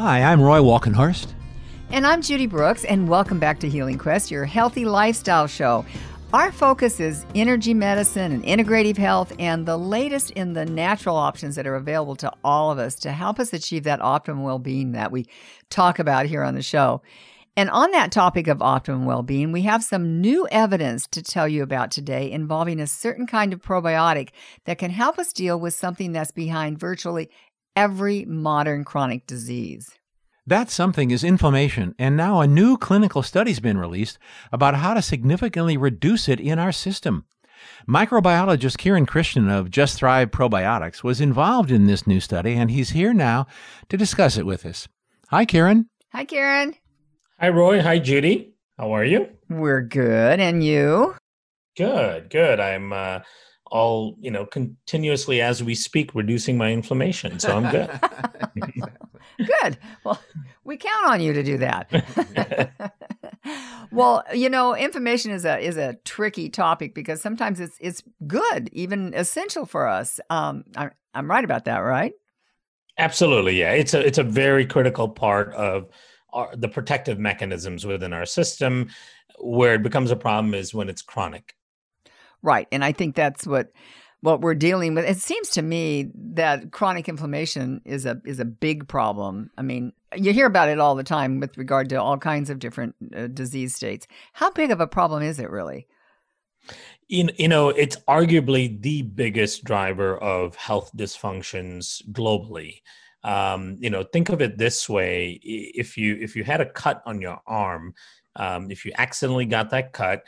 Hi, I'm Roy Walkenhorst. And I'm Judy Brooks, and welcome back to Healing Quest, your healthy lifestyle show. Our focus is energy medicine and integrative health, and the latest in the natural options that are available to all of us to help us achieve that optimum well being that we talk about here on the show. And on that topic of optimum well being, we have some new evidence to tell you about today involving a certain kind of probiotic that can help us deal with something that's behind virtually every modern chronic disease. That something is inflammation, and now a new clinical study's been released about how to significantly reduce it in our system. Microbiologist Kiran Krishnan of Just Thrive Probiotics was involved in this new study, and he's here now to discuss it with us. Hi, Kiran. Hi, Kiran. Hi, Roy. Hi, Judy. How are you? We're good. And you? Good, good. I'm uh, all, you know, continuously as we speak, reducing my inflammation. So I'm good. good. Well, we count on you to do that. well, you know, inflammation is a is a tricky topic because sometimes it's it's good, even essential for us. Um, I, I'm right about that, right? Absolutely, yeah. It's a it's a very critical part of our, the protective mechanisms within our system. Where it becomes a problem is when it's chronic. Right, and I think that's what what we're dealing with. It seems to me that chronic inflammation is a is a big problem. I mean, you hear about it all the time with regard to all kinds of different uh, disease states. How big of a problem is it really? You, you know, it's arguably the biggest driver of health dysfunctions globally. Um, you know, think of it this way: if you if you had a cut on your arm, um, if you accidentally got that cut,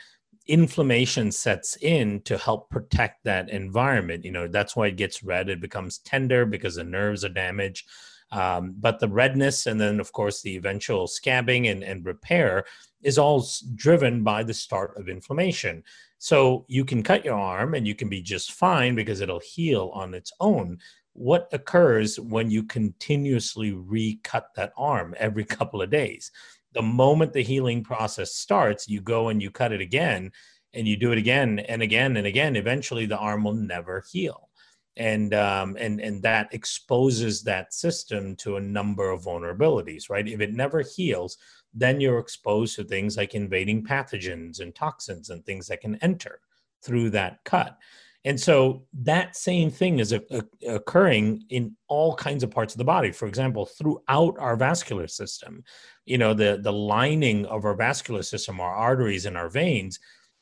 inflammation sets in to help protect that environment. You know, that's why it gets red. It becomes tender because the nerves are damaged. Um, but the redness and then, of course, the eventual scabbing and, and repair is all driven by the start of inflammation. So you can cut your arm and you can be just fine because it'll heal on its own. What occurs when you continuously recut that arm every couple of days? the moment the healing process starts, you go and you cut it again and you do it again and again and again. Eventually, the arm will never heal. And um, and and that exposes that system to a number of vulnerabilities, right? If it never heals, then you're exposed to things like invading pathogens and toxins and things that can enter through that cut. And so that same thing is a, a, occurring in all kinds of parts of the body. For example, throughout our vascular system, you know, the, the lining of our vascular system, our arteries and our veins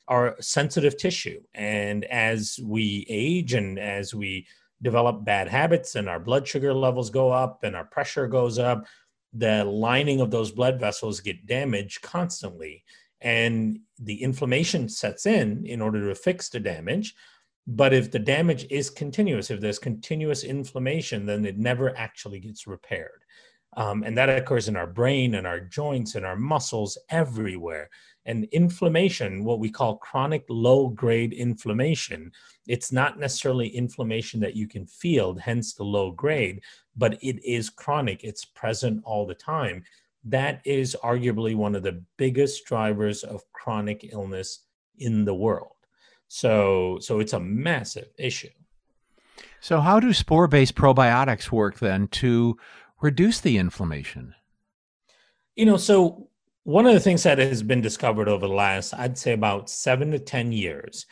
are sensitive tissue. And as we age and as we develop bad habits and our blood sugar levels go up and our pressure goes up, the lining of those blood vessels get damaged constantly. And the inflammation sets in in order to fix the damage but if the damage is continuous, if there's continuous inflammation, then it never actually gets repaired. Um, and that occurs in our brain and our joints and our muscles everywhere. And inflammation, what we call chronic low grade inflammation, it's not necessarily inflammation that you can feel, hence the low grade, but it is chronic. It's present all the time. That is arguably one of the biggest drivers of chronic illness in the world. So, so it's a massive issue. So, how do spore based probiotics work then to reduce the inflammation? You know, so one of the things that has been discovered over the last, I'd say about seven to 10 years,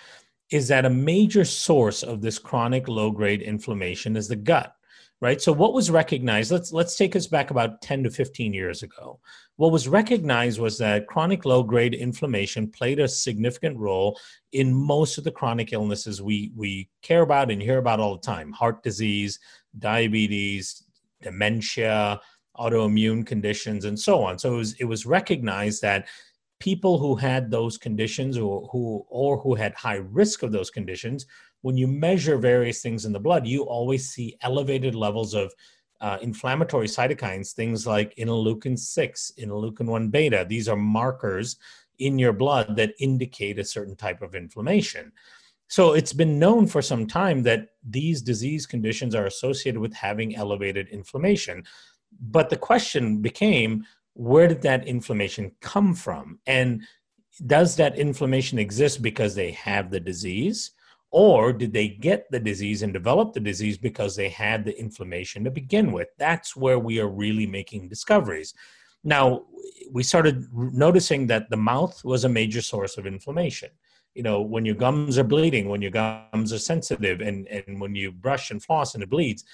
is that a major source of this chronic low grade inflammation is the gut right? So what was recognized let's let's take us back about 10 to 15 years ago. What was recognized was that chronic low grade inflammation played a significant role in most of the chronic illnesses we we care about and hear about all the time. Heart disease diabetes dementia autoimmune conditions and so on. So it was it was recognized that people who had those conditions or who or who had high risk of those conditions when you measure various things in the blood, you always see elevated levels of uh, inflammatory cytokines, things like interleukin 6, interleukin 1 beta. These are markers in your blood that indicate a certain type of inflammation. So it's been known for some time that these disease conditions are associated with having elevated inflammation. But the question became where did that inflammation come from? And does that inflammation exist because they have the disease? Or did they get the disease and develop the disease because they had the inflammation to begin with? That's where we are really making discoveries. Now, we started noticing that the mouth was a major source of inflammation. You know, when your gums are bleeding, when your gums are sensitive, and, and when you brush and floss and it bleeds,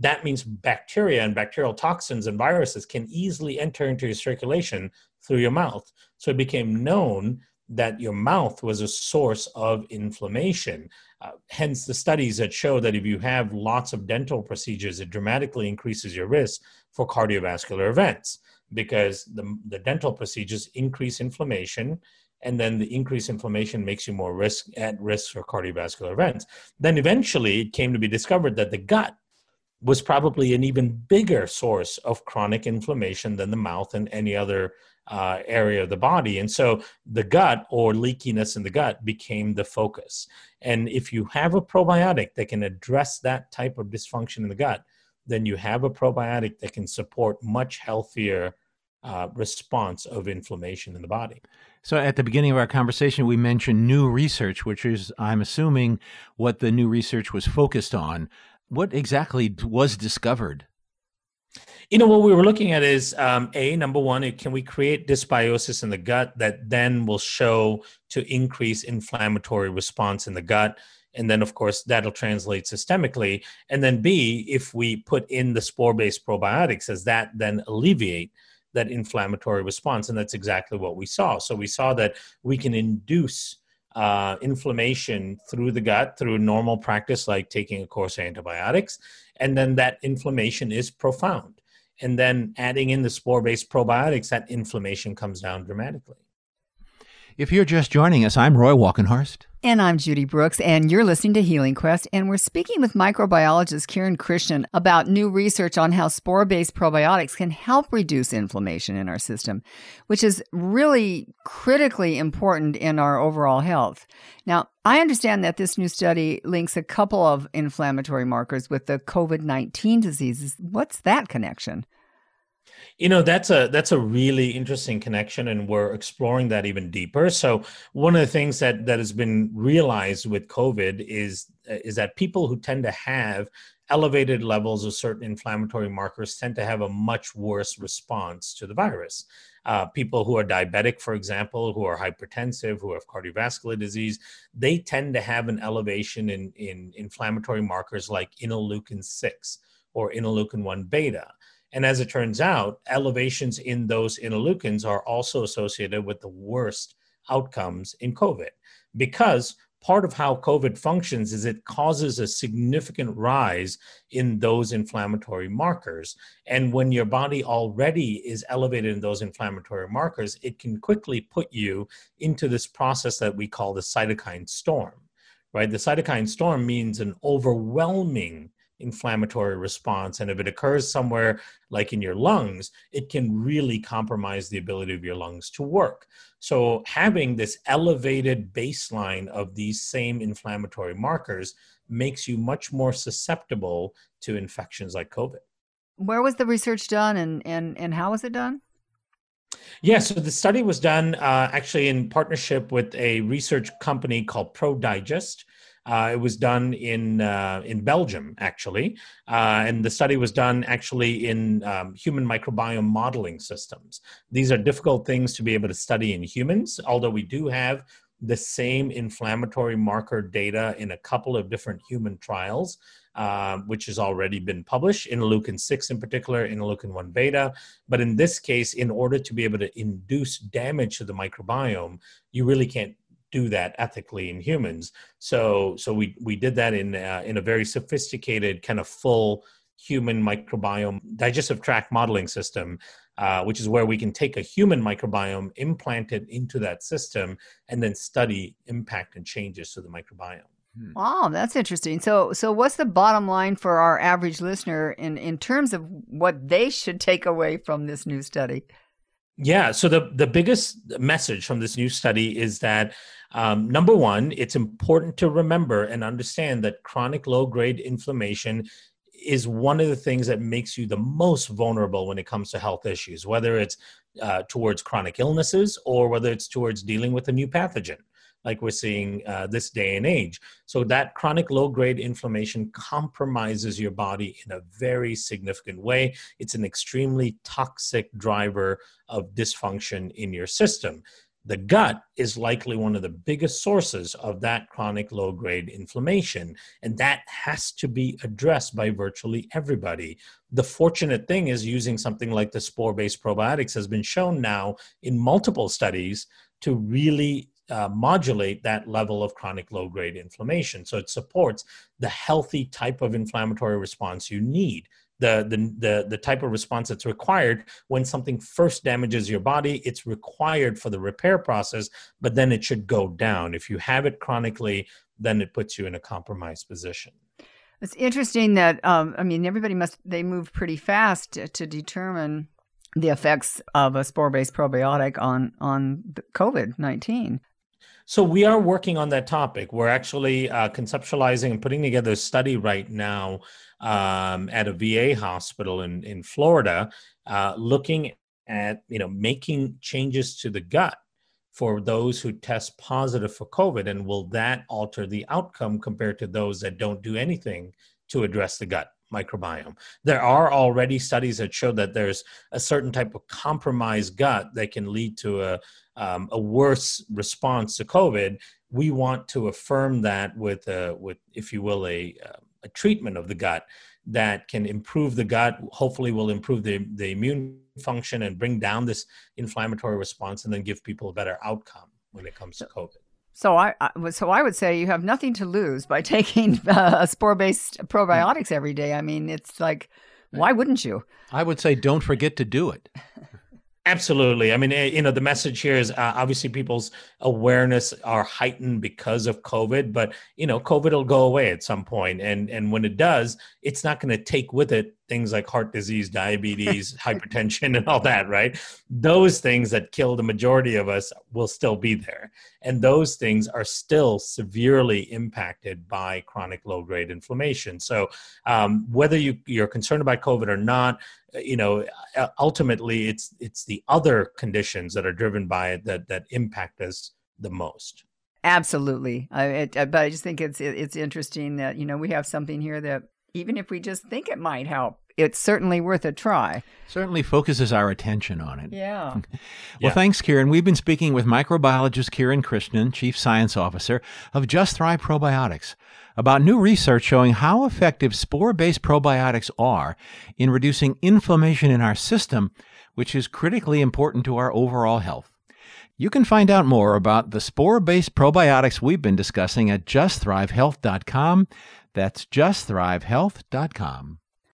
that means bacteria and bacterial toxins and viruses can easily enter into your circulation through your mouth. So it became known that your mouth was a source of inflammation. Uh, hence, the studies that show that if you have lots of dental procedures, it dramatically increases your risk for cardiovascular events because the, the dental procedures increase inflammation and then the increased inflammation makes you more risk at risk for cardiovascular events then eventually it came to be discovered that the gut was probably an even bigger source of chronic inflammation than the mouth and any other uh, area of the body. And so the gut or leakiness in the gut became the focus. And if you have a probiotic that can address that type of dysfunction in the gut, then you have a probiotic that can support much healthier uh, response of inflammation in the body. So, at the beginning of our conversation, we mentioned new research, which is, I'm assuming, what the new research was focused on. What exactly was discovered? You know, what we were looking at is um, A, number one, can we create dysbiosis in the gut that then will show to increase inflammatory response in the gut? and then of course that'll translate systemically and then b if we put in the spore based probiotics does that then alleviate that inflammatory response. And that's exactly what we saw. So we saw that we can induce uh, inflammation through the gut through normal practice, like taking a course of antibiotics. And then that inflammation is profound. And then adding in the spore based probiotics, that inflammation comes down dramatically. If you're just joining us, I'm Roy Walkenhorst. And I'm Judy Brooks, and you're listening to Healing Quest. And we're speaking with microbiologist Kiran Krishnan about new research on how spore based probiotics can help reduce inflammation in our system, which is really critically important in our overall health. Now, I understand that this new study links a couple of inflammatory markers with the COVID 19 diseases. What's that connection? You know that's a that's a really interesting connection and we're exploring that even deeper. So one of the things that that has been realized with covid is is that people who tend to have elevated levels of certain inflammatory markers tend to have a much worse response to the virus. Uh, people who are diabetic for example who are hypertensive who have cardiovascular disease they tend to have an elevation in in inflammatory markers like interleukin 6 or interleukin 1 beta and as it turns out, elevations in those interleukins are also associated with the worst outcomes in COVID because part of how COVID functions is it causes a significant rise in those inflammatory markers. And when your body already is elevated in those inflammatory markers, it can quickly put you into this process that we call the cytokine storm, right? The cytokine storm means an overwhelming inflammatory response. And if it occurs somewhere like in your lungs, it can really compromise the ability of your lungs to work. So, having this elevated baseline of these same inflammatory markers makes you much more susceptible to infections like COVID. Where was the research done and, and, and how was it done? Yeah, so the study was done uh, actually in partnership with a research company called ProDigest. Uh, it was done in uh, in Belgium, actually, uh, and the study was done actually in um, human microbiome modeling systems. These are difficult things to be able to study in humans, although we do have the same inflammatory marker data in a couple of different human trials, uh, which has already been published, interleukin 6 in particular, interleukin 1 beta. But in this case, in order to be able to induce damage to the microbiome, you really can't do that ethically in humans. So so we we did that in uh, in a very sophisticated kind of full human microbiome digestive tract modeling system, uh, which is where we can take a human microbiome, implant it into that system, and then study impact and changes to the microbiome. Hmm. Wow, that's interesting. So, so what's the bottom line for our average listener in in terms of what they should take away from this new study? Yeah. So the the biggest message from this new study is that um, number one, it's important to remember and understand that chronic low grade inflammation is one of the things that makes you the most vulnerable when it comes to health issues, whether it's uh, towards chronic illnesses or whether it's towards dealing with a new pathogen. Like we're seeing uh, this day and age. So that chronic low grade inflammation compromises your body in a very significant way. It's an extremely toxic driver of dysfunction in your system. The gut is likely one of the biggest sources of that chronic low grade inflammation, and that has to be addressed by virtually everybody. The fortunate thing is using something like the spore based probiotics has been shown now in multiple studies to really uh, modulate that level of chronic low grade inflammation. So it supports the healthy type of inflammatory response you need. The, the, the, the type of response that's required when something first damages your body, it's required for the repair process, but then it should go down. If you have it chronically, then it puts you in a compromised position. It's interesting that um, I mean everybody must they move pretty fast to, to determine the effects of a spore-based probiotic on on COVID nineteen. So we are working on that topic. We're actually uh, conceptualizing and putting together a study right now um, at a VA hospital in in Florida, uh, looking at you know making changes to the gut for those who test positive for COVID, and will that alter the outcome compared to those that don't do anything to address the gut? Microbiome. There are already studies that show that there's a certain type of compromised gut that can lead to a, um, a worse response to COVID. We want to affirm that with, a, with if you will, a, a treatment of the gut that can improve the gut, hopefully will improve the, the immune function and bring down this inflammatory response and then give people a better outcome when it comes to COVID. So I, I, so I would say you have nothing to lose by taking uh, spore-based probiotics every day. I mean, it's like, why wouldn't you? I would say don't forget to do it. Absolutely. I mean, eh, you know, the message here is uh, obviously people's awareness are heightened because of COVID, but you know, COVID will go away at some point, and and when it does, it's not going to take with it things like heart disease, diabetes, hypertension, and all that, right? Those things that kill the majority of us will still be there. And those things are still severely impacted by chronic low grade inflammation. So, um, whether you, you're concerned about COVID or not, you know, ultimately it's, it's the other conditions that are driven by it that, that impact us the most. Absolutely, I, it, but I just think it's it's interesting that you know we have something here that even if we just think it might help, it's certainly worth a try. Certainly focuses our attention on it. Yeah. well, yeah. thanks, Kiran. We've been speaking with microbiologist Kiran Krishnan, Chief Science Officer of Just Thrive Probiotics, about new research showing how effective spore based probiotics are in reducing inflammation in our system, which is critically important to our overall health. You can find out more about the spore based probiotics we've been discussing at justthrivehealth.com. That's justthrivehealth.com.